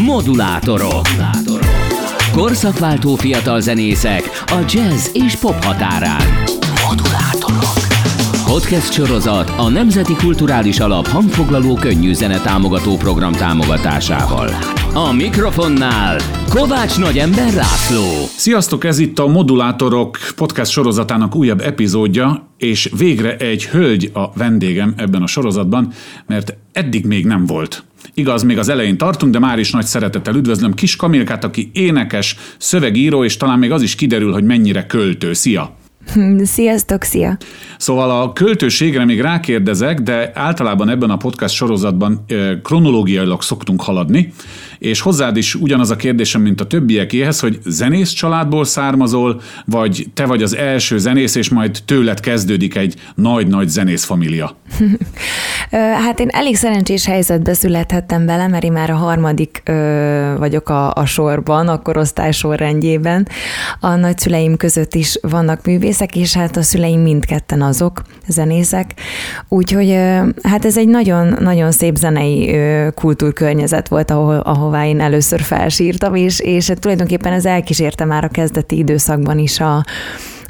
Modulátorok. Korszakváltó fiatal zenészek a jazz és pop határán. Modulátorok. Podcast sorozat a Nemzeti Kulturális Alap hangfoglaló könnyű zene támogató program támogatásával. A mikrofonnál Kovács Nagyember László. Sziasztok, ez itt a Modulátorok podcast sorozatának újabb epizódja, és végre egy hölgy a vendégem ebben a sorozatban, mert eddig még nem volt. Igaz, még az elején tartunk, de már is nagy szeretettel üdvözlöm Kis Kamilkát, aki énekes, szövegíró, és talán még az is kiderül, hogy mennyire költő. Szia! Sziasztok, szia! Szóval a költőségre még rákérdezek, de általában ebben a podcast sorozatban kronológiailag szoktunk haladni, és hozzád is ugyanaz a kérdésem, mint a többiekéhez, hogy zenész családból származol, vagy te vagy az első zenész, és majd tőled kezdődik egy nagy-nagy zenész família? hát én elég szerencsés helyzetbe születhettem bele, mert én már a harmadik ö, vagyok a, a sorban, a korosztály sorrendjében. A nagyszüleim között is vannak művészek, és hát a szüleim mindketten azok, zenészek. Úgyhogy hát ez egy nagyon-nagyon szép zenei kultúrkörnyezet volt, ahol, ahol ahová én először felsírtam, és, és tulajdonképpen ez elkísérte már a kezdeti időszakban is a,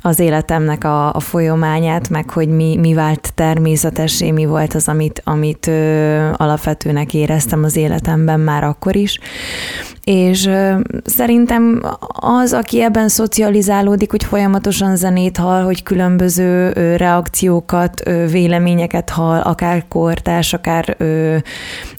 az életemnek a, a folyamányát, meg hogy mi, mi vált természetessé, mi volt az, amit, amit ö, alapvetőnek éreztem az életemben már akkor is. És szerintem az, aki ebben szocializálódik, hogy folyamatosan zenét hall, hogy különböző reakciókat, véleményeket hall, akár kortárs, akár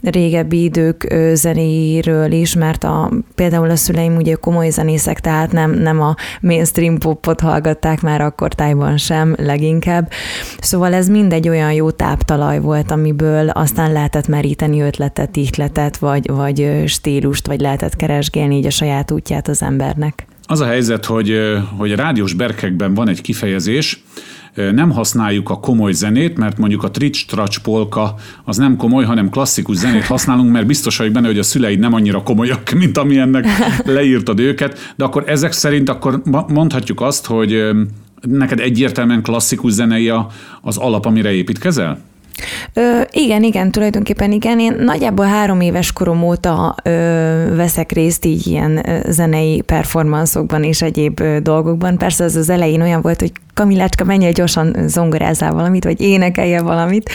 régebbi idők ö, zenéről is, mert a, például a szüleim ugye komoly zenészek, tehát nem, nem a mainstream popot hallgatták, már akkor tájban sem leginkább. Szóval ez mindegy olyan jó táptalaj volt, amiből aztán lehetett meríteni ötletet, ihletet, vagy, vagy stílust, vagy lehetett keresgélni így a saját útját az embernek. Az a helyzet, hogy, hogy a rádiós berkekben van egy kifejezés, nem használjuk a komoly zenét, mert mondjuk a trics tracs polka az nem komoly, hanem klasszikus zenét használunk, mert biztos vagyok benne, hogy a szüleid nem annyira komolyak, mint amilyennek leírtad őket, de akkor ezek szerint akkor mondhatjuk azt, hogy neked egyértelműen klasszikus zenei az alap, amire építkezel? Ö, igen, igen, tulajdonképpen igen. Én nagyjából három éves korom óta ö, veszek részt így ilyen zenei performanszokban és egyéb ö, dolgokban. Persze az az elején olyan volt, hogy Kamilácska, menjél gyorsan zongorázzál valamit, vagy énekelje valamit.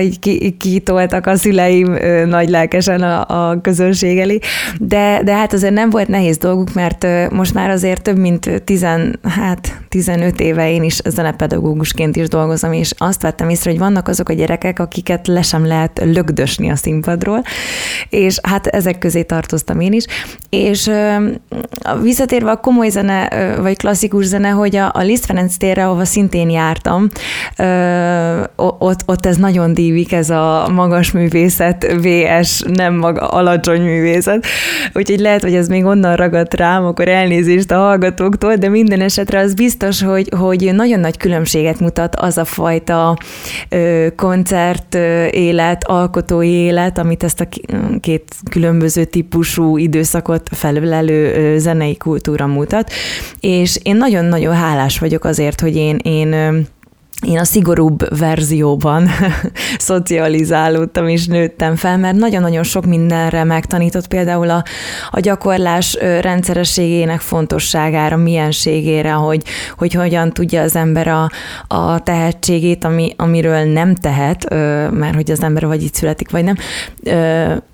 Így kitoltak a szüleim nagy lelkesen a, a közönség elé. De, de hát azért nem volt nehéz dolguk, mert most már azért több mint tizen, hát 15 éve én is zenepedagógusként is dolgozom, és azt vettem észre, hogy vannak azok a gyerekek, akiket le sem lehet lögdösni a színpadról, és hát ezek közé tartoztam én is. És visszatérve a komoly zene, vagy klasszikus zene, hogy a, a Liszt Ferenc térre, ahova szintén jártam, ott, ott ez nagyon dívik, ez a magas művészet, VS, nem maga, alacsony művészet. Úgyhogy lehet, hogy ez még onnan ragadt rám, akkor elnézést a hallgatóktól, de minden esetre az biztos, hogy, hogy nagyon nagy különbséget mutat az a fajta koncert élet, alkotói élet, amit ezt a két különböző típusú időszakot felülelő zenei kultúra mutat, és én nagyon-nagyon hálás vagyok azért, hogy én, én én a szigorúbb verzióban szocializálódtam és nőttem fel, mert nagyon-nagyon sok mindenre megtanított, például a, a gyakorlás rendszerességének fontosságára, mienségére, hogy, hogy hogyan tudja az ember a, a tehetségét, ami, amiről nem tehet, mert hogy az ember vagy itt születik, vagy nem,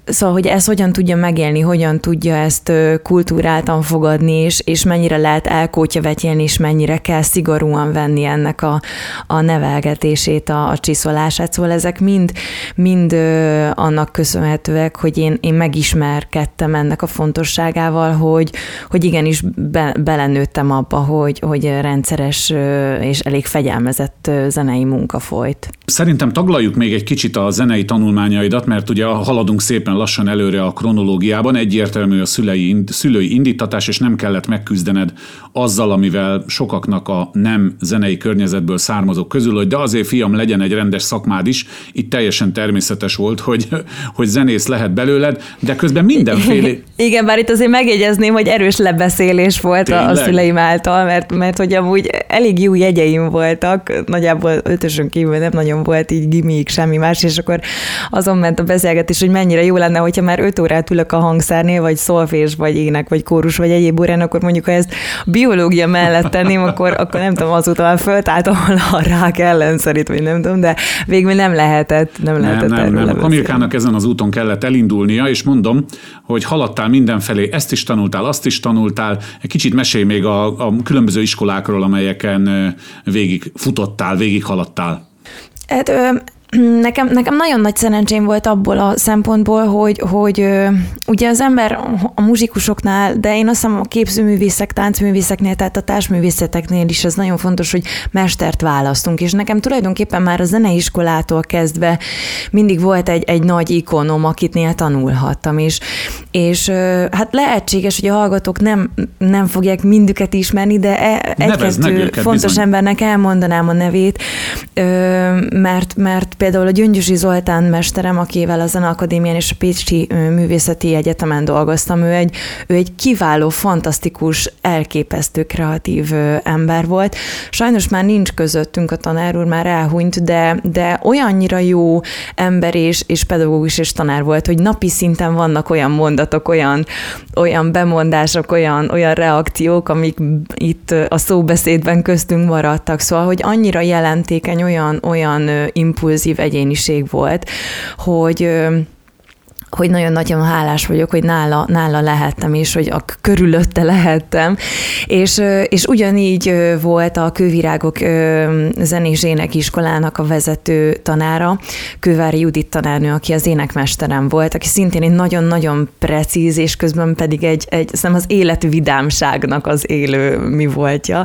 Szóval, hogy ezt hogyan tudja megélni, hogyan tudja ezt kultúráltan fogadni, és, és mennyire lehet elkótya vetélni, és mennyire kell szigorúan venni ennek a, a nevelgetését, a, a csiszolását. Szóval ezek mind, mind ö, annak köszönhetőek, hogy én, én megismerkedtem ennek a fontosságával, hogy, hogy igenis be, belenőttem abba, hogy, hogy rendszeres ö, és elég fegyelmezett ö, zenei munka folyt. Szerintem taglaljuk még egy kicsit a zenei tanulmányaidat, mert ugye haladunk szépen lassan előre a kronológiában, egyértelmű a szülei, szülői indítatás, és nem kellett megküzdened azzal, amivel sokaknak a nem zenei környezetből származók közül, hogy de azért fiam legyen egy rendes szakmád is, itt teljesen természetes volt, hogy, hogy zenész lehet belőled, de közben mindenféle... Igen, bár itt azért megjegyezném, hogy erős lebeszélés volt Tényleg? a szüleim által, mert, mert hogy amúgy elég jó jegyeim voltak, nagyjából ötösön kívül nem nagyon volt így gimik, semmi más, és akkor azon ment a beszélgetés, hogy mennyire jó lenne, hogyha már öt órát ülök a hangszernél, vagy szolfés, vagy ének, vagy kórus, vagy egyéb órán, akkor mondjuk, ha ezt biológia mellett tenném, akkor, akkor nem tudom, azóta már föltáltam a rák ellenszerét, vagy nem tudom, de végül nem lehetett, nem, nem lehetett nem, nem. Amerikának ezen az úton kellett elindulnia, és mondom, hogy haladtál mindenfelé, ezt is tanultál, azt is tanultál, egy kicsit mesélj még a, a különböző iskolákról, amelyeken végig futottál, végig haladtál. Hát Nekem, nekem nagyon nagy szerencsém volt abból a szempontból, hogy, hogy ugye az ember a muzsikusoknál, de én azt hiszem a képzőművészek, táncművészeknél, tehát a társművészeteknél is ez nagyon fontos, hogy mestert választunk, és nekem tulajdonképpen már a zeneiskolától kezdve mindig volt egy, egy nagy ikonom, akitnél tanulhattam, és, és hát lehetséges, hogy a hallgatók nem, nem fogják mindüket ismerni, de e, egy-kettő fontos bizony. embernek elmondanám a nevét, mert, mert például a Gyöngyösi Zoltán mesterem, akivel a Zeneakadémián és a Pécsi Művészeti Egyetemen dolgoztam, ő egy, ő egy kiváló, fantasztikus, elképesztő kreatív ember volt. Sajnos már nincs közöttünk, a tanár úr már elhunyt, de, de olyannyira jó ember és, és pedagógus és tanár volt, hogy napi szinten vannak olyan mondatok, olyan, olyan bemondások, olyan, olyan reakciók, amik itt a szóbeszédben köztünk maradtak. Szóval, hogy annyira jelentékeny, olyan, olyan impulzív egyéniség volt, hogy hogy nagyon nagyon hálás vagyok, hogy nála, nála lehettem, és hogy a körülötte lehettem. És, és ugyanígy volt a Kővirágok zenés énekiskolának a vezető tanára, Kővári Judit tanárnő, aki az énekmesterem volt, aki szintén egy nagyon-nagyon precíz, és közben pedig egy, egy szerintem az élet vidámságnak az élő mi voltja,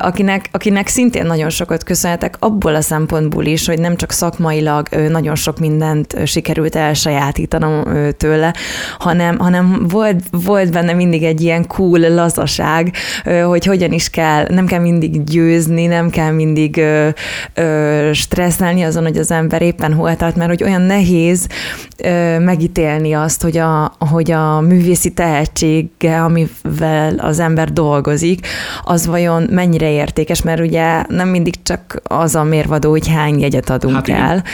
akinek, akinek szintén nagyon sokat köszönhetek abból a szempontból is, hogy nem csak szakmailag nagyon sok mindent sikerült elsajátítani, tanítanom tőle, hanem, hanem volt, volt benne mindig egy ilyen cool lazaság, hogy hogyan is kell, nem kell mindig győzni, nem kell mindig ö, ö, stresszelni azon, hogy az ember éppen hol tart, mert hogy olyan nehéz ö, megítélni azt, hogy a, hogy a művészi tehetsége, amivel az ember dolgozik, az vajon mennyire értékes, mert ugye nem mindig csak az a mérvadó, hogy hány jegyet adunk hát el,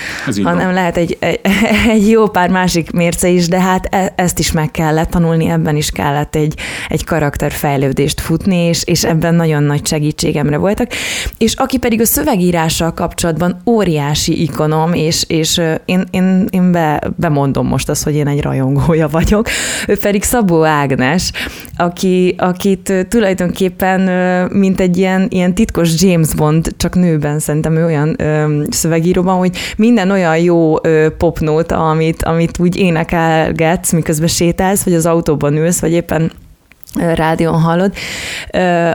hanem van. lehet egy, egy, egy jó pár másik másik mérce is, de hát e- ezt is meg kellett tanulni, ebben is kellett egy, egy karakterfejlődést futni, és, és ebben nagyon nagy segítségemre voltak. És aki pedig a szövegírással kapcsolatban óriási ikonom, és, és én, én, én be, bemondom most azt, hogy én egy rajongója vagyok, ő pedig Szabó Ágnes, aki, akit tulajdonképpen mint egy ilyen, ilyen titkos James Bond, csak nőben szerintem ő olyan szövegíróban, hogy minden olyan jó popnóta, amit, amit úgy énekelgetsz, miközben sétálsz, vagy az autóban ülsz, vagy éppen rádión hallod,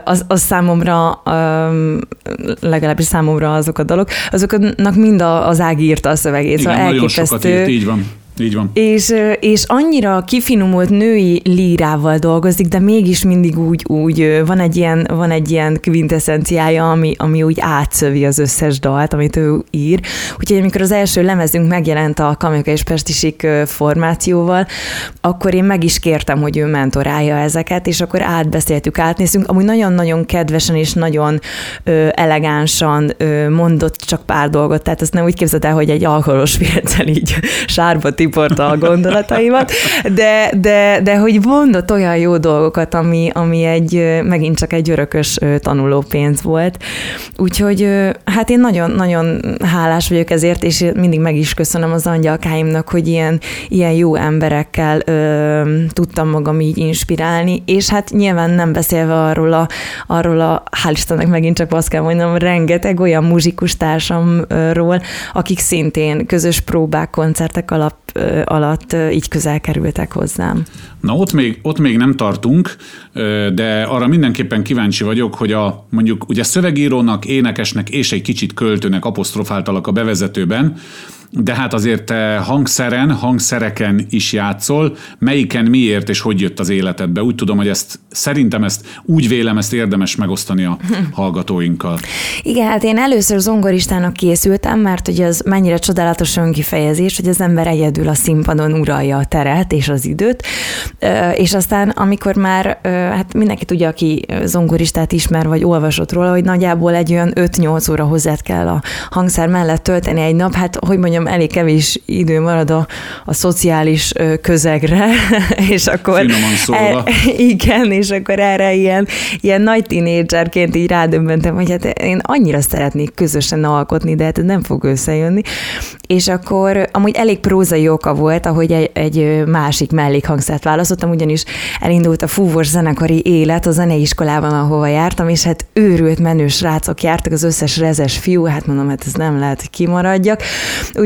az, az számomra, legalábbis számomra azok a dolog, azoknak mind az Ági írta a szövegét. Igen, szóval nagyon sokat írt, így van. Így van. És, és annyira kifinomult női lírával dolgozik, de mégis mindig úgy, úgy van egy ilyen, van egy ilyen quintessenciája, ami, ami úgy átszövi az összes dalt, amit ő ír. Úgyhogy amikor az első lemezünk megjelent a Kamioka és Pestisik formációval, akkor én meg is kértem, hogy ő mentorálja ezeket, és akkor átbeszéltük, átnéztünk. Amúgy nagyon-nagyon kedvesen és nagyon ö, elegánsan ö, mondott csak pár dolgot, tehát azt nem úgy képzeld el, hogy egy alkoholos félcel így sárba tiporta a gondolataimat, de, de, de hogy mondott olyan jó dolgokat, ami, ami egy, megint csak egy örökös tanulópénz volt. Úgyhogy hát én nagyon-nagyon hálás vagyok ezért, és mindig meg is köszönöm az angyalkáimnak, hogy ilyen, ilyen jó emberekkel ö, tudtam magam így inspirálni, és hát nyilván nem beszélve arról a, arról a hál' Istennek megint csak azt kell mondjam, rengeteg olyan muzsikus társamról, akik szintén közös próbák, koncertek alap alatt így közel kerültek hozzám. Na ott még, ott még nem tartunk, de arra mindenképpen kíváncsi vagyok, hogy a mondjuk ugye szövegírónak, énekesnek és egy kicsit költőnek apostrofáltalak a bevezetőben, de hát azért te hangszeren, hangszereken is játszol. Melyiken miért és hogy jött az életedbe? Úgy tudom, hogy ezt szerintem ezt úgy vélem, ezt érdemes megosztani a hallgatóinkkal. Igen, hát én először zongoristának készültem, mert hogy az mennyire csodálatos önkifejezés, hogy az ember egyedül a színpadon uralja a teret és az időt, és aztán amikor már, hát mindenki tudja, aki zongoristát ismer, vagy olvasott róla, hogy nagyjából egy olyan 5-8 óra hozzá kell a hangszer mellett tölteni egy nap, hát hogy mondjam, nekem elég kevés idő marad a, a szociális közegre, és akkor... E, igen, és akkor erre ilyen, ilyen nagy tínédzserként így rádöbbentem, hogy hát én annyira szeretnék közösen alkotni, de hát nem fog összejönni. És akkor amúgy elég prózai oka volt, ahogy egy, egy másik mellékhangszert választottam, ugyanis elindult a fúvós zenekari élet a zeneiskolában, ahova jártam, és hát őrült menő srácok jártak, az összes rezes fiú, hát mondom, hát ez nem lehet, hogy kimaradjak.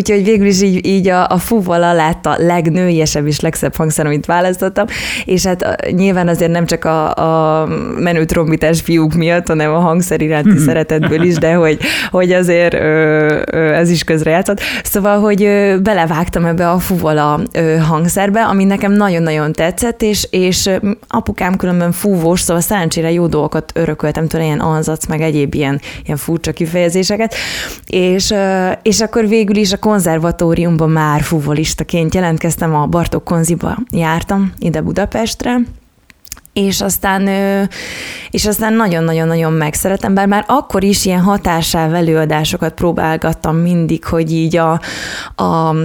Úgyhogy végül is így, így a, a fúval lett a legnőiesebb és legszebb hangszer, amit választottam, és hát nyilván azért nem csak a, a menő trombitás fiúk miatt, hanem a hangszer iránti szeretetből is, de hogy, hogy azért ö, ö, ez is közrejátszott. Szóval, hogy ö, belevágtam ebbe a fuvala ö, hangszerbe, ami nekem nagyon-nagyon tetszett, és, és apukám különben fúvós, szóval szerencsére jó dolgokat örököltem tőle, ilyen anzac, meg egyéb ilyen, ilyen furcsa kifejezéseket, és, és akkor végül is a konzervatóriumban már fuvolistaként jelentkeztem, a Bartók Konziba jártam ide Budapestre, és aztán, és aztán nagyon-nagyon-nagyon megszeretem, bár már akkor is ilyen hatásáv előadásokat próbálgattam mindig, hogy így a, a,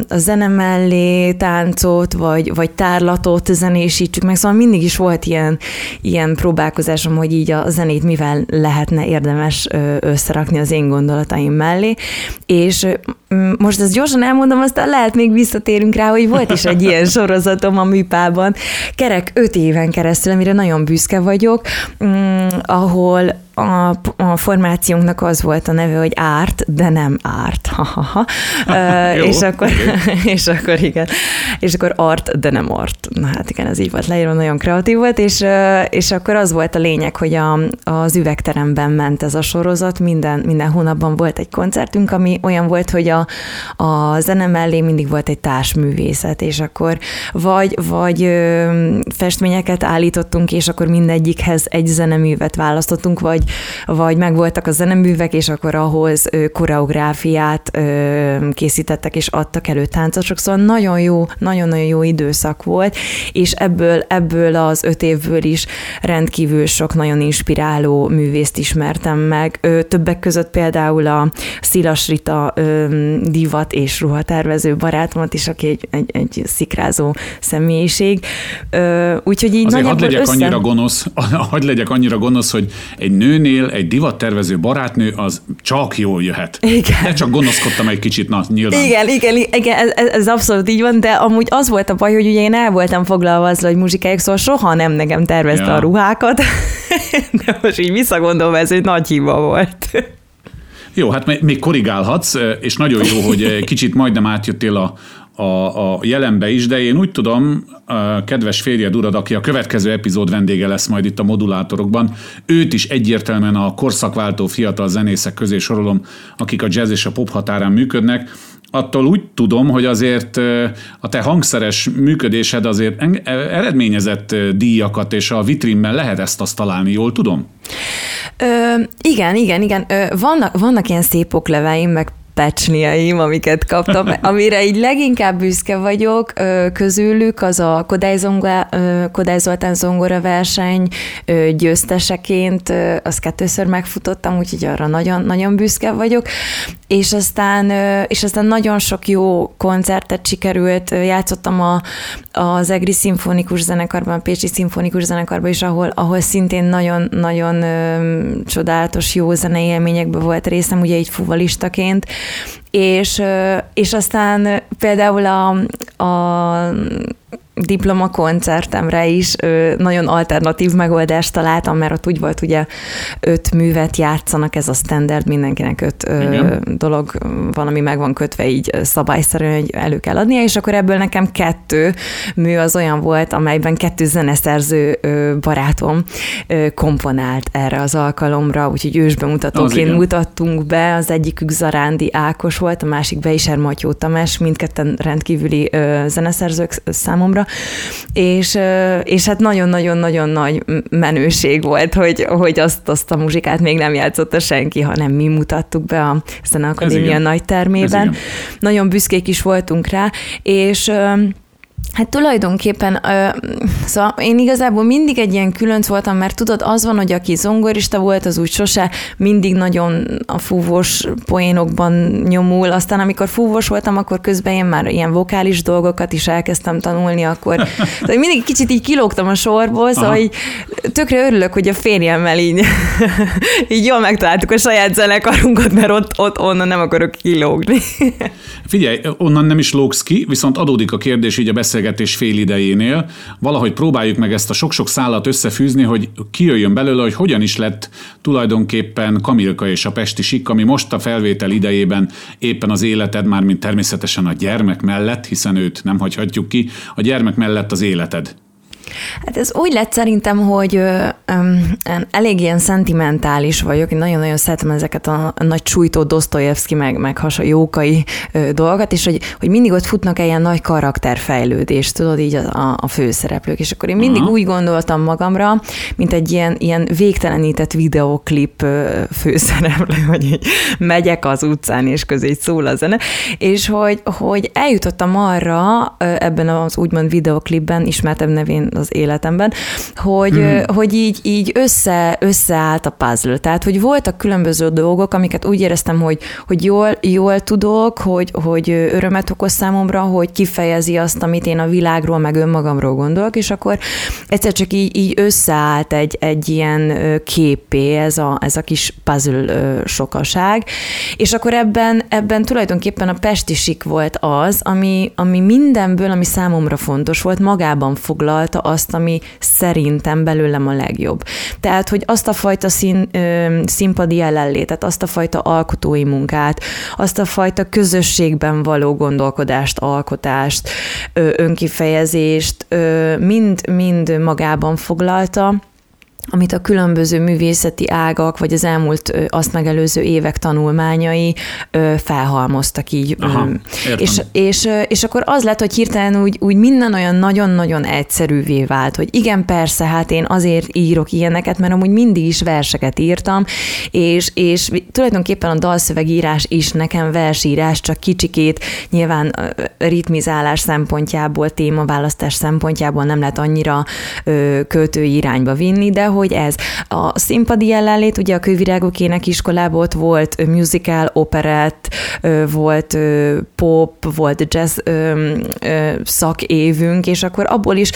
a zene mellé táncot, vagy, vagy tárlatot zenésítsük meg, szóval mindig is volt ilyen, ilyen próbálkozásom, hogy így a zenét mivel lehetne érdemes összerakni az én gondolataim mellé, és most ezt gyorsan elmondom, aztán lehet még visszatérünk rá, hogy volt is egy ilyen sorozatom a műpában, kerek öt éven keresztül, amire nagyon büszke vagyok, mm, ahol a, a formációnknak az volt a neve, hogy árt, de nem árt. Ha, ha, ha. Jó, és, akkor, és akkor igen, és akkor art, de nem art. Na hát igen, ez így volt leírva, nagyon kreatív volt, és, és akkor az volt a lényeg, hogy a, az üvegteremben ment ez a sorozat, minden, minden hónapban volt egy koncertünk, ami olyan volt, hogy a, a zene mellé mindig volt egy társművészet, és akkor vagy, vagy festményeket állítottunk, és akkor mindegyikhez egy zeneművet választottunk, vagy vagy, vagy megvoltak a zeneművek, és akkor ahhoz koreográfiát készítettek, és adtak elő táncosok, szóval nagyon jó, nagyon-nagyon jó időszak volt, és ebből, ebből az öt évből is rendkívül sok nagyon inspiráló művészt ismertem meg. Többek között például a Szilas Rita divat és ruhatervező barátomat is, aki egy, egy, egy szikrázó személyiség. Úgyhogy így Azért hadd legyek össze... annyira gonosz, hadd legyek annyira gonosz, hogy egy nő nőnél egy divattervező barátnő az csak jól jöhet. Igen. De csak gonoszkodtam egy kicsit, na nyilván. Igen, igen, igen ez, ez, abszolút így van, de amúgy az volt a baj, hogy ugye én el voltam foglalva azzal, hogy muzsikájuk, szóval soha nem nekem tervezte ja. a ruhákat, de most így visszagondolva ez egy nagy hiba volt. Jó, hát még korrigálhatsz, és nagyon jó, hogy kicsit majdnem átjöttél a, a, a jelenbe is, de én úgy tudom, a kedves férjed urad, aki a következő epizód vendége lesz majd itt a modulátorokban, őt is egyértelműen a korszakváltó fiatal zenészek közé sorolom, akik a jazz és a pop határán működnek, attól úgy tudom, hogy azért a te hangszeres működésed azért eredményezett díjakat, és a vitrínben lehet ezt azt találni, jól tudom? Ö, igen, igen, igen. Ö, vannak, vannak ilyen szép okleveim, meg pecsniaim, amiket kaptam, amire így leginkább büszke vagyok közülük, az a Kodály, Zonga, Kodály Zoltán zongora verseny győzteseként, azt kettőször megfutottam, úgyhogy arra nagyon, nagyon büszke vagyok, és aztán, és aztán nagyon sok jó koncertet sikerült, játszottam a, az EGRI szimfonikus zenekarban, a Pécsi szimfonikus zenekarban is, ahol, ahol szintén nagyon-nagyon csodálatos jó zenei élményekben volt részem, ugye így fuvalistaként, és, és aztán például a, a diploma koncertemre is ö, nagyon alternatív megoldást találtam, mert ott úgy volt, ugye öt művet játszanak, ez a standard, mindenkinek öt ö, dolog van, ami meg van kötve így szabályszerűen, hogy elő kell adnia, és akkor ebből nekem kettő mű az olyan volt, amelyben kettő zeneszerző ö, barátom ö, komponált erre az alkalomra, úgyhogy ősbemutatóként mutattunk be, az egyikük Zarándi Ákos volt, a másik Beiser Matyó Tamás, mindketten rendkívüli ö, zeneszerzők számomra, és, és hát nagyon-nagyon-nagyon nagy menőség volt, hogy, hogy azt, azt a muzsikát még nem játszotta senki, hanem mi mutattuk be a Akadémia nagy termében. Nagyon büszkék is voltunk rá, és Hát tulajdonképpen, ö, szóval én igazából mindig egy ilyen különc voltam, mert tudod, az van, hogy aki zongorista volt, az úgy sose mindig nagyon a fúvós poénokban nyomul. Aztán amikor fúvós voltam, akkor közben én már ilyen vokális dolgokat is elkezdtem tanulni, akkor szóval mindig kicsit így kilógtam a sorból, szóval így tökre örülök, hogy a férjemmel így, így jól megtaláltuk a saját zenekarunkat, mert ott, ott onnan nem akarok kilógni. Figyelj, onnan nem is lógsz ki, viszont adódik a kérdés így a beszélgetés fél idejénél. Valahogy próbáljuk meg ezt a sok-sok szállat összefűzni, hogy kijöjjön belőle, hogy hogyan is lett tulajdonképpen Kamilka és a Pesti Sik, ami most a felvétel idejében éppen az életed, már mint természetesen a gyermek mellett, hiszen őt nem hagyhatjuk ki, a gyermek mellett az életed. Hát ez úgy lett szerintem, hogy ö, ö, elég ilyen szentimentális vagyok, én nagyon-nagyon szeretem ezeket a nagy sújtó Dostoyevsky meg, meg hasa jókai ö, dolgokat, és hogy, hogy mindig ott futnak egy ilyen nagy karakterfejlődés, tudod, így a, a főszereplők, és akkor én mindig uh-huh. úgy gondoltam magamra, mint egy ilyen, ilyen végtelenített videoklip főszereplő, hogy így megyek az utcán, és közé így szól a zene, és hogy, hogy eljutottam arra ebben az úgymond videoklipben, ismertebb nevén az életemben, hogy, hmm. hogy így, így össze, összeállt a puzzle. Tehát, hogy voltak különböző dolgok, amiket úgy éreztem, hogy, hogy jól, jól tudok, hogy, hogy örömet okoz számomra, hogy kifejezi azt, amit én a világról, meg önmagamról gondolok, és akkor egyszer csak így, így összeállt egy, egy ilyen képé ez a, ez a kis puzzle sokaság, és akkor ebben, ebben tulajdonképpen a pestisik volt az, ami, ami mindenből, ami számomra fontos volt, magában foglalta azt, ami szerintem belőlem a legjobb. Tehát, hogy azt a fajta szín, ö, színpadi jelenlétet, azt a fajta alkotói munkát, azt a fajta közösségben való gondolkodást, alkotást, ö, önkifejezést ö, mind, mind magában foglalta, amit a különböző művészeti ágak, vagy az elmúlt azt megelőző évek tanulmányai felhalmoztak így. Aha, és, és, és akkor az lett, hogy hirtelen úgy, úgy minden olyan nagyon-nagyon egyszerűvé vált, hogy igen, persze, hát én azért írok ilyeneket, mert amúgy mindig is verseket írtam, és, és tulajdonképpen a dalszövegírás is nekem versírás, csak kicsikét nyilván ritmizálás szempontjából, témaválasztás szempontjából nem lehet annyira költői irányba vinni, de hogy ez. A színpadi jelenlét, ugye a Kővirágok iskolában ott volt musical, operett, volt pop, volt jazz szakévünk, és akkor abból is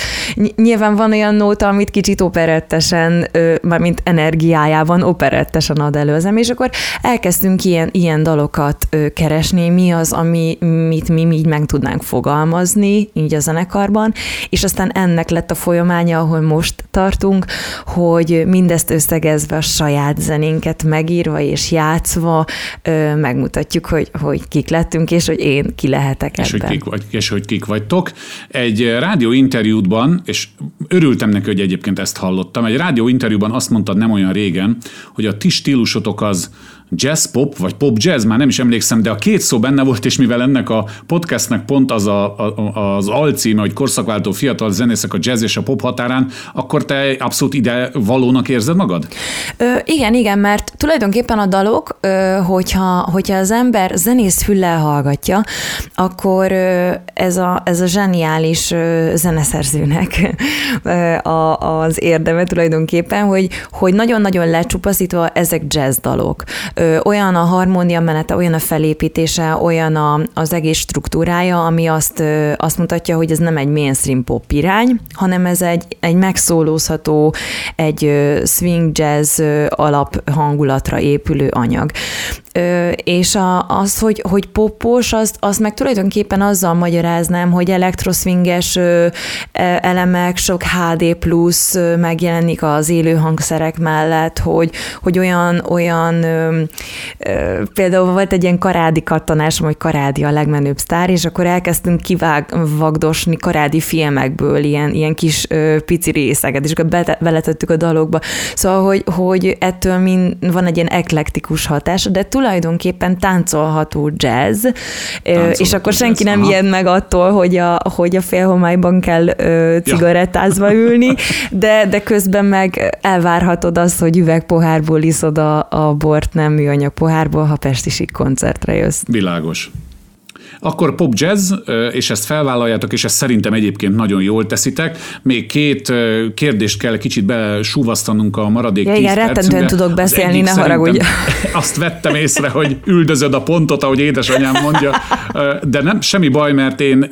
nyilván van olyan nóta, amit kicsit operettesen, mármint energiájában operettesen ad elő az és akkor elkezdtünk ilyen, ilyen dalokat keresni, mi az, ami, mit mi így meg tudnánk fogalmazni, így a zenekarban, és aztán ennek lett a folyamánya, ahol most tartunk, hogy hogy mindezt összegezve a saját zenénket megírva és játszva ö, megmutatjuk, hogy, hogy kik lettünk, és hogy én ki lehetek és ebben. Hogy kik vagy, és hogy kik vagytok. Egy rádió interjútban, és örültem neki, hogy egyébként ezt hallottam, egy rádió interjúban azt mondtad nem olyan régen, hogy a ti stílusotok az jazz pop, vagy pop jazz, már nem is emlékszem, de a két szó benne volt, és mivel ennek a podcastnek pont az a, a, az alcíme, hogy korszakváltó fiatal zenészek a jazz és a pop határán, akkor te abszolút ide valónak érzed magad? Ö, igen, igen, mert tulajdonképpen a dalok, ö, hogyha, hogyha az ember zenész füllel hallgatja, akkor ö, ez, a, ez a zseniális ö, zeneszerzőnek ö, a, az érdeme tulajdonképpen, hogy, hogy nagyon-nagyon lecsupaszítva ezek jazz dalok olyan a harmónia menete, olyan a felépítése, olyan a, az egész struktúrája, ami azt, azt mutatja, hogy ez nem egy mainstream pop irány, hanem ez egy, egy megszólózható, egy swing jazz alap hangulatra épülő anyag és a, az, hogy, hogy popos, azt, azt meg tulajdonképpen azzal magyaráznám, hogy elektroszvinges elemek, sok HD plusz megjelenik az élő hangszerek mellett, hogy, hogy olyan, olyan például volt egy ilyen karádi kattanás, hogy karádi a legmenőbb sztár, és akkor elkezdtünk kivágdosni karádi filmekből ilyen, ilyen kis pici részeket, és akkor beletettük a dalokba. Szóval, hogy, hogy ettől mind, van egy ilyen eklektikus hatás, de tulajdonképpen tulajdonképpen táncolható jazz, táncolható és akkor senki jazz. nem Aha. ijed meg attól, hogy a, hogy a félhomályban kell ö, cigarettázva ja. ülni, de, de közben meg elvárhatod azt, hogy üvegpohárból iszod a, a bort, nem műanyag pohárból, ha pestisik koncertre jössz. Világos. Akkor pop jazz, és ezt felvállaljátok, és ezt szerintem egyébként nagyon jól teszitek. Még két kérdést kell kicsit besúvasztanunk a maradék ja, igen, rettentően tudok beszélni, ne haragudj. Azt vettem észre, hogy üldözöd a pontot, ahogy édesanyám mondja, de nem semmi baj, mert én,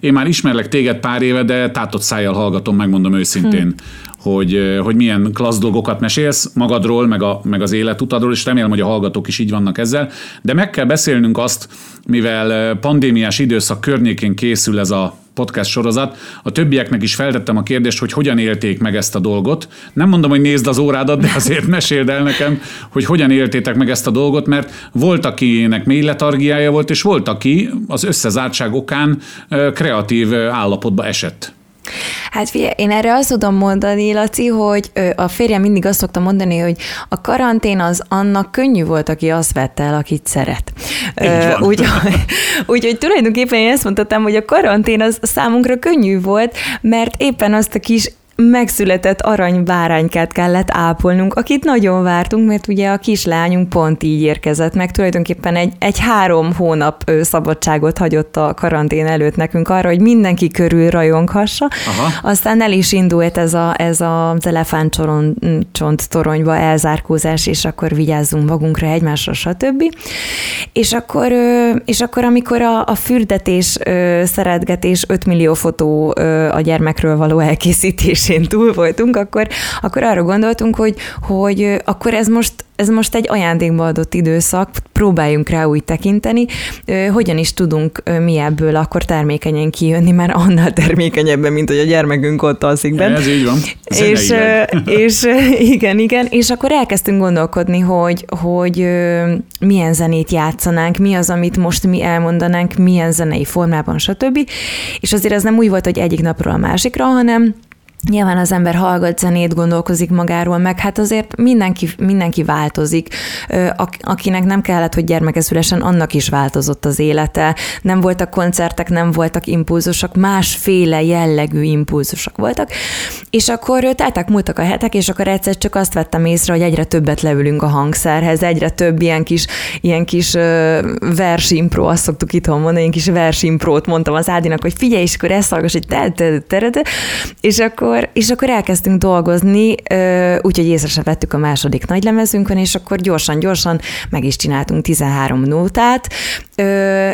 én már ismerlek téged pár éve, de tátott szájjal hallgatom, megmondom őszintén. Hm hogy, hogy milyen klassz dolgokat mesélsz magadról, meg, a, meg az életutadról, és remélem, hogy a hallgatók is így vannak ezzel. De meg kell beszélnünk azt, mivel pandémiás időszak környékén készül ez a podcast sorozat. A többieknek is feltettem a kérdést, hogy hogyan élték meg ezt a dolgot. Nem mondom, hogy nézd az órádat, de azért meséld el nekem, hogy hogyan éltétek meg ezt a dolgot, mert volt, akinek mély letargiája volt, és volt, aki az összezártság okán kreatív állapotba esett. Hát figyelj, én erre azt tudom mondani, Laci, hogy a férjem mindig azt szokta mondani, hogy a karantén az annak könnyű volt, aki azt vette el, akit szeret. Úgyhogy úgy, tulajdonképpen én ezt mondtam, hogy a karantén az számunkra könnyű volt, mert éppen azt a kis megszületett aranybáránykát kellett ápolnunk, akit nagyon vártunk, mert ugye a kislányunk pont így érkezett meg, tulajdonképpen egy, egy három hónap szabadságot hagyott a karantén előtt nekünk arra, hogy mindenki körül rajonghassa. Aha. Aztán el is indult ez, a, ez az elefántcsont toronyba elzárkózás, és akkor vigyázzunk magunkra, egymásra, stb. És akkor, és akkor amikor a, a fürdetés, szeretgetés 5 millió fotó a gyermekről való elkészítés felszín túl voltunk, akkor, akkor arra gondoltunk, hogy, hogy akkor ez most ez most egy ajándékba adott időszak, próbáljunk rá úgy tekinteni, hogyan is tudunk mi ebből akkor termékenyen kijönni, mert annál termékenyebben, mint hogy a gyermekünk ott alszik benne. Ez így van. És, és igen, igen, és akkor elkezdtünk gondolkodni, hogy, hogy milyen zenét játszanánk, mi az, amit most mi elmondanánk, milyen zenei formában, stb. És azért ez nem úgy volt, hogy egyik napról a másikra, hanem Nyilván az ember hallgat zenét, gondolkozik magáról, meg hát azért mindenki, mindenki változik. Akinek nem kellett, hogy gyermeke szülesen, annak is változott az élete. Nem voltak koncertek, nem voltak impulzusok, másféle jellegű impulzusok voltak. És akkor teltek, múltak a hetek, és akkor egyszer csak azt vettem észre, hogy egyre többet leülünk a hangszerhez, egyre több ilyen kis, ilyen kis versimpro, azt szoktuk itthon mondani, ilyen kis versimprót mondtam az Ádinak, hogy figyelj, és akkor ezt hallgass, hogy te, te, te, te, és akkor akkor, és akkor elkezdtünk dolgozni, úgyhogy észre se vettük a második nagylemezünkön, és akkor gyorsan-gyorsan meg is csináltunk 13 nótát,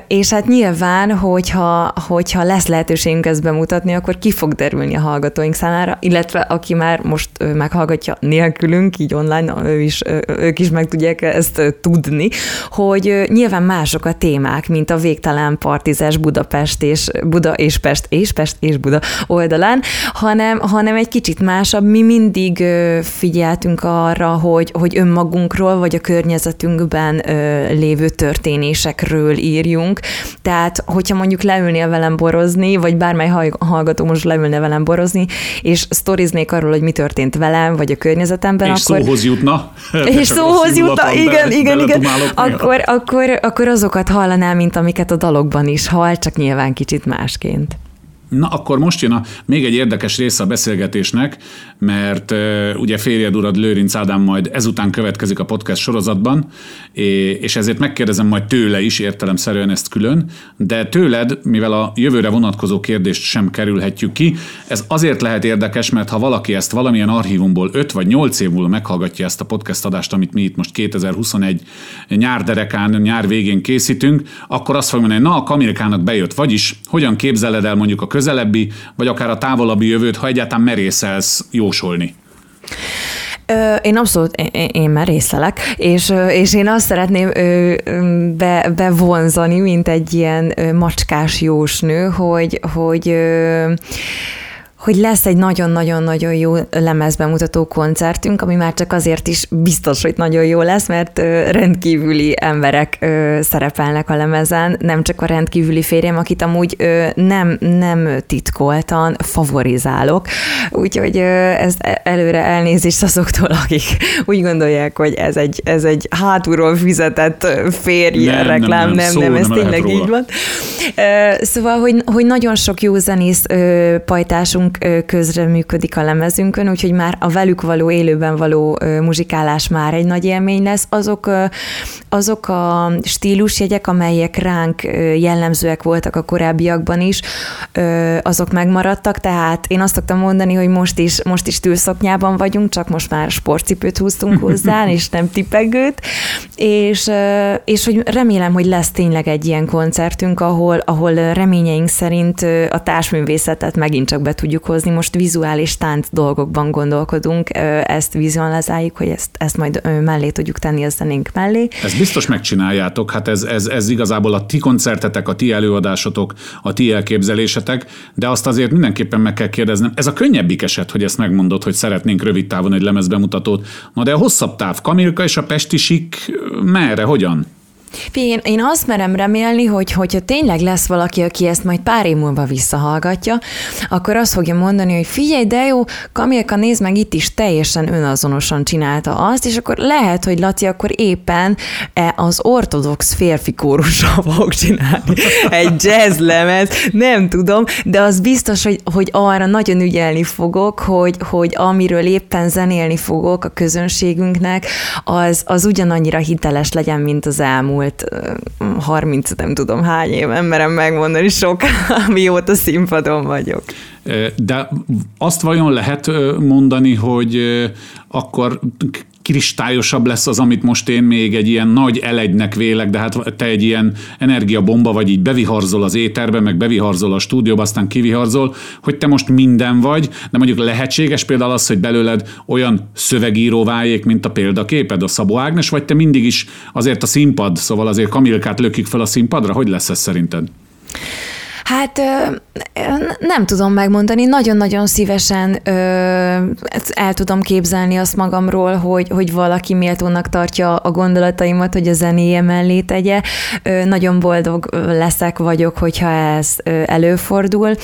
és hát nyilván, hogyha, hogyha lesz lehetőségünk ezt bemutatni, akkor ki fog derülni a hallgatóink számára, illetve aki már most meghallgatja nélkülünk, így online, ő is, ők is meg tudják ezt tudni, hogy nyilván mások a témák, mint a végtelen partizás Budapest és Buda és Pest és Pest és Buda oldalán, hanem, hanem egy kicsit másabb. Mi mindig figyeltünk arra, hogy, hogy önmagunkról, vagy a környezetünkben lévő történésekről írjunk. Tehát, hogyha mondjuk leülnél velem borozni, vagy bármely hallgató most leülne velem borozni, és sztoriznék arról, hogy mi történt velem, vagy a környezetemben, és akkor... szóhoz jutna. És szóhoz jutna, igen, igen, igen. Akkor, akkor, akkor azokat hallanám, mint amiket a dalokban is hall, csak nyilván kicsit másként. Na, akkor most jön a, még egy érdekes része a beszélgetésnek, mert uh, ugye férjed urad Lőrinc Ádám majd ezután következik a podcast sorozatban, és ezért megkérdezem majd tőle is értelemszerűen ezt külön, de tőled, mivel a jövőre vonatkozó kérdést sem kerülhetjük ki, ez azért lehet érdekes, mert ha valaki ezt valamilyen archívumból 5 vagy 8 év múlva meghallgatja ezt a podcast adást, amit mi itt most 2021 nyár derekán, nyár végén készítünk, akkor azt fogja mondani, na a kamérikának bejött, vagyis hogyan képzeled el mondjuk a közelebbi, vagy akár a távolabbi jövőt, ha egyáltalán merészelsz jósolni? Én abszolút, én, én merészelek, és, és én azt szeretném be, bevonzani, mint egy ilyen macskás jósnő, hogy, hogy hogy lesz egy nagyon-nagyon-nagyon jó lemezbemutató koncertünk, ami már csak azért is biztos, hogy nagyon jó lesz, mert rendkívüli emberek szerepelnek a lemezen, nem csak a rendkívüli férjem, akit amúgy nem, nem titkoltan favorizálok, úgyhogy ez e, előre elnézést azoktól, akik úgy gondolják, hogy ez egy, ez egy hátulról fizetett férj nem, reklám, nem, nem, nem, nem, ez tényleg így van. Szóval, hogy, hogy nagyon sok jó zenész pajtásunk ránk közreműködik a lemezünkön, úgyhogy már a velük való élőben való muzsikálás már egy nagy élmény lesz. Azok, azok a stílusjegyek, amelyek ránk jellemzőek voltak a korábbiakban is, azok megmaradtak, tehát én azt szoktam mondani, hogy most is, most is tűlszoknyában vagyunk, csak most már sportcipőt húztunk hozzá, és nem tipegőt, és, és hogy remélem, hogy lesz tényleg egy ilyen koncertünk, ahol, ahol reményeink szerint a társművészetet megint csak be tudjuk hozni. Most vizuális tánc dolgokban gondolkodunk, ezt vizualizáljuk, hogy ezt, ezt majd mellé tudjuk tenni a zenénk mellé. Ezt biztos megcsináljátok, hát ez, ez, ez igazából a ti koncertetek, a ti előadásotok, a ti elképzelésetek, de azt azért mindenképpen meg kell kérdeznem. Ez a könnyebbik eset, hogy ezt megmondod, hogy szeretnénk rövid távon egy lemezbemutatót. Na de a hosszabb táv, Kamilka és a Pesti Sik merre, hogyan? Én, én azt merem remélni, hogy hogyha tényleg lesz valaki, aki ezt majd pár év múlva visszahallgatja, akkor azt fogja mondani, hogy figyelj, de jó, Kamilka, nézd meg, itt is teljesen önazonosan csinálta azt, és akkor lehet, hogy Laci akkor éppen e az ortodox férfi kórussal fog csinálni egy jazz nem tudom, de az biztos, hogy, hogy arra nagyon ügyelni fogok, hogy, hogy amiről éppen zenélni fogok a közönségünknek, az, az ugyanannyira hiteles legyen, mint az elmúlt elmúlt 30, nem tudom hány év, nem merem megmondani sok, mióta színpadon vagyok. De azt vajon lehet mondani, hogy akkor kristályosabb lesz az, amit most én még egy ilyen nagy elegynek vélek, de hát te egy ilyen energiabomba vagy, így beviharzol az éterbe, meg beviharzol a stúdióba, aztán kiviharzol, hogy te most minden vagy, de mondjuk lehetséges például az, hogy belőled olyan szövegíró váljék, mint a példaképed, a Szabó Ágnes, vagy te mindig is azért a színpad, szóval azért Kamilkát lökik fel a színpadra, hogy lesz ez szerinted? Hát nem tudom megmondani, nagyon-nagyon szívesen el tudom képzelni azt magamról, hogy, hogy valaki méltónak tartja a gondolataimat, hogy a zenéje mellé tegye. Nagyon boldog leszek, vagyok, hogyha ez előfordul,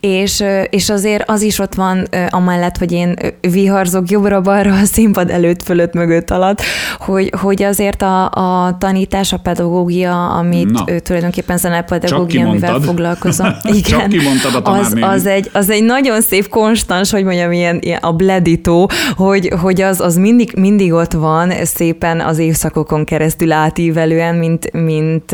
és, és azért az is ott van amellett, hogy én viharzok jobbra-balra a színpad előtt, fölött, mögött alatt, hogy, hogy azért a, a tanítás, a pedagógia, amit Na, tulajdonképpen zenepedagógia, amivel foglalkozom, dolgozom. Igen. Csak kimondtad a az, az, egy, az egy nagyon szép konstans, hogy mondjam, ilyen, ilyen a bledító, hogy, hogy az, az mindig, mindig ott van szépen az évszakokon keresztül átívelően, mint, mint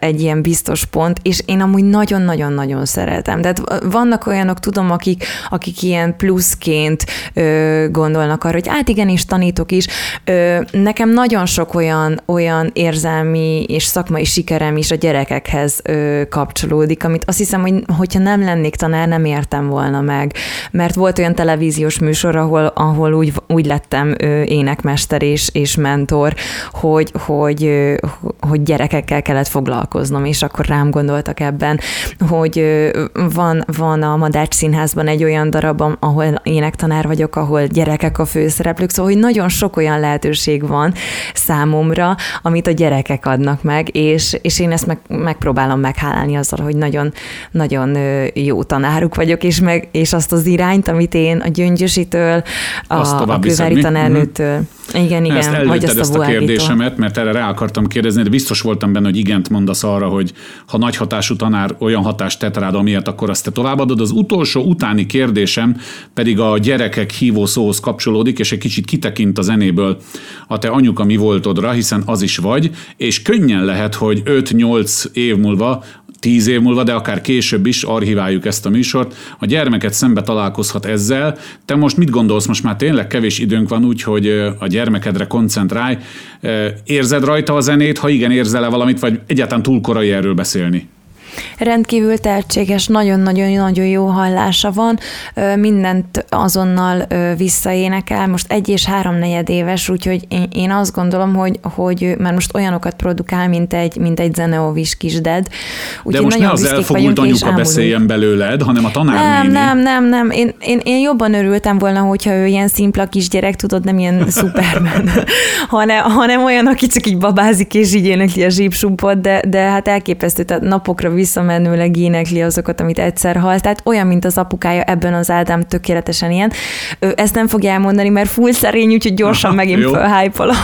egy ilyen biztos pont, és én amúgy nagyon-nagyon-nagyon szeretem. Tehát vannak olyanok, tudom, akik, akik ilyen pluszként ö, gondolnak arra, hogy hát igenis tanítok is. Ö, nekem nagyon sok olyan, olyan érzelmi és szakmai sikerem is a gyerekekhez ö, kapcsolódik, működik, amit azt hiszem, hogy hogyha nem lennék tanár, nem értem volna meg. Mert volt olyan televíziós műsor, ahol, ahol úgy, úgy lettem énekmester és, és mentor, hogy, hogy, hogy gyerekekkel kellett foglalkoznom, és akkor rám gondoltak ebben, hogy van, van a Madács Színházban egy olyan darab, ahol énektanár vagyok, ahol gyerekek a főszereplők, szóval hogy nagyon sok olyan lehetőség van számomra, amit a gyerekek adnak meg, és, és én ezt meg, megpróbálom meghálálni azzal, hogy nagyon, nagyon jó tanáruk vagyok, és, meg, és azt az irányt, amit én a Gyöngyösitől, a, a Kővári tanárnőtől, mm-hmm igen, igen. Ezt vagy azt ezt a, a kérdésemet, mert erre rá akartam kérdezni, de biztos voltam benne, hogy igent mondasz arra, hogy ha nagy hatású tanár olyan hatást tett rád, amiért akkor azt te továbbadod. Az utolsó utáni kérdésem pedig a gyerekek hívó szóhoz kapcsolódik, és egy kicsit kitekint a zenéből a te anyuka mi voltodra, hiszen az is vagy, és könnyen lehet, hogy 5-8 év múlva tíz év múlva, de akár később is archiváljuk ezt a műsort, a gyermeket szembe találkozhat ezzel. Te most mit gondolsz, most már tényleg kevés időnk van úgy, hogy a gyermekedre koncentrálj. Érzed rajta a zenét, ha igen, érzel-e valamit, vagy egyáltalán túl korai erről beszélni? Rendkívül tehetséges, nagyon-nagyon-nagyon jó hallása van, mindent azonnal visszaénekel, most egy és három negyed éves, úgyhogy én azt gondolom, hogy, hogy már most olyanokat produkál, mint egy, mint egy Zeneovis kisded. Úgy De most ne az elfogult anyuka beszéljen belőled, hanem a tanár Nem, nem, nem, nem. Én, én, én jobban örültem volna, hogyha ő ilyen szimpla kisgyerek, tudod, nem ilyen szupermen, hanem, hanem olyan, aki csak így babázik és így énekli a zsípsumpot, de, de hát elképesztő, tehát napokra visszamenőleg énekli azokat, amit egyszer halt. Tehát olyan, mint az apukája, ebben az Ádám tökéletesen ilyen. Ő ezt nem fogja elmondani, mert full szerény, úgyhogy gyorsan Aha, megint felhájpolom.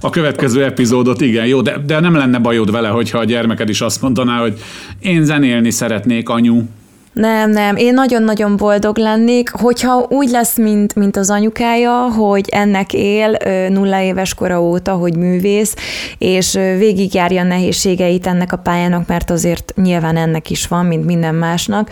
a következő epizódot, igen, jó, de, de nem lenne bajod vele, hogyha a gyermeked is azt mondaná, hogy én zenélni szeretnék, anyu. Nem, nem. Én nagyon-nagyon boldog lennék, hogyha úgy lesz, mint, mint az anyukája, hogy ennek él nulla éves kora óta, hogy művész, és végigjárja a nehézségeit ennek a pályának, mert azért nyilván ennek is van, mint minden másnak.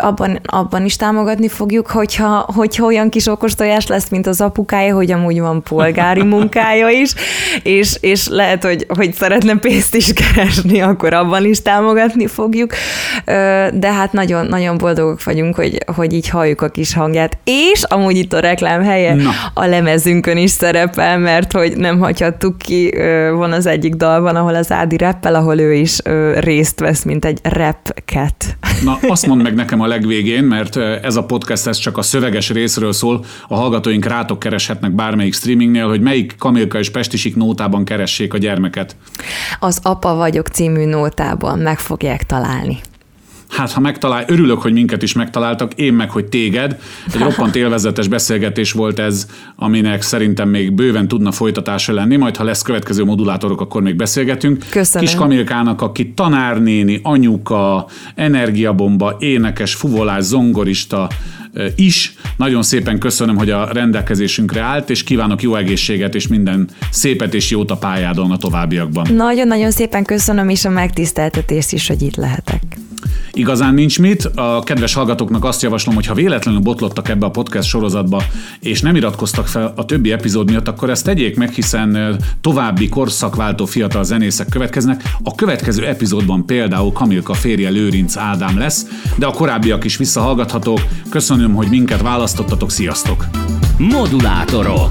Abban, abban is támogatni fogjuk, hogyha, hogyha olyan kis okos tojás lesz, mint az apukája, hogy amúgy van polgári munkája is, és, és lehet, hogy, hogy szeretne pénzt is keresni, akkor abban is támogatni fogjuk. De hát nagyon, nagyon boldogok vagyunk, hogy, hogy így halljuk a kis hangját. És amúgy itt a reklám helye Na. a lemezünkön is szerepel, mert hogy nem hagyhattuk ki, van az egyik dalban, ahol az Ádi reppel, ahol ő is részt vesz, mint egy rap cat. Na, azt mondd meg nekem a legvégén, mert ez a podcast ez csak a szöveges részről szól, a hallgatóink rátok kereshetnek bármelyik streamingnél, hogy melyik Kamilka és Pestisik nótában keressék a gyermeket. Az Apa vagyok című nótában meg fogják találni. Hát, ha megtalál, örülök, hogy minket is megtaláltak, én meg, hogy téged. Egy roppant élvezetes beszélgetés volt ez, aminek szerintem még bőven tudna folytatása lenni, majd ha lesz következő modulátorok, akkor még beszélgetünk. Köszönöm. Kis Kamilkának, aki tanárnéni, anyuka, energiabomba, énekes, fuvolás, zongorista, is. Nagyon szépen köszönöm, hogy a rendelkezésünkre állt, és kívánok jó egészséget és minden szépet és jót a pályádon a továbbiakban. Nagyon-nagyon szépen köszönöm, és a megtiszteltetést is, hogy itt lehetek. Igazán nincs mit. A kedves hallgatóknak azt javaslom, hogy ha véletlenül botlottak ebbe a podcast sorozatba, és nem iratkoztak fel a többi epizód miatt, akkor ezt tegyék meg, hiszen további korszakváltó fiatal zenészek következnek. A következő epizódban például Kamilka férje Lőrinc Ádám lesz, de a korábbiak is visszahallgathatók. Köszönöm, hogy minket választottatok, sziasztok! Modulátorok.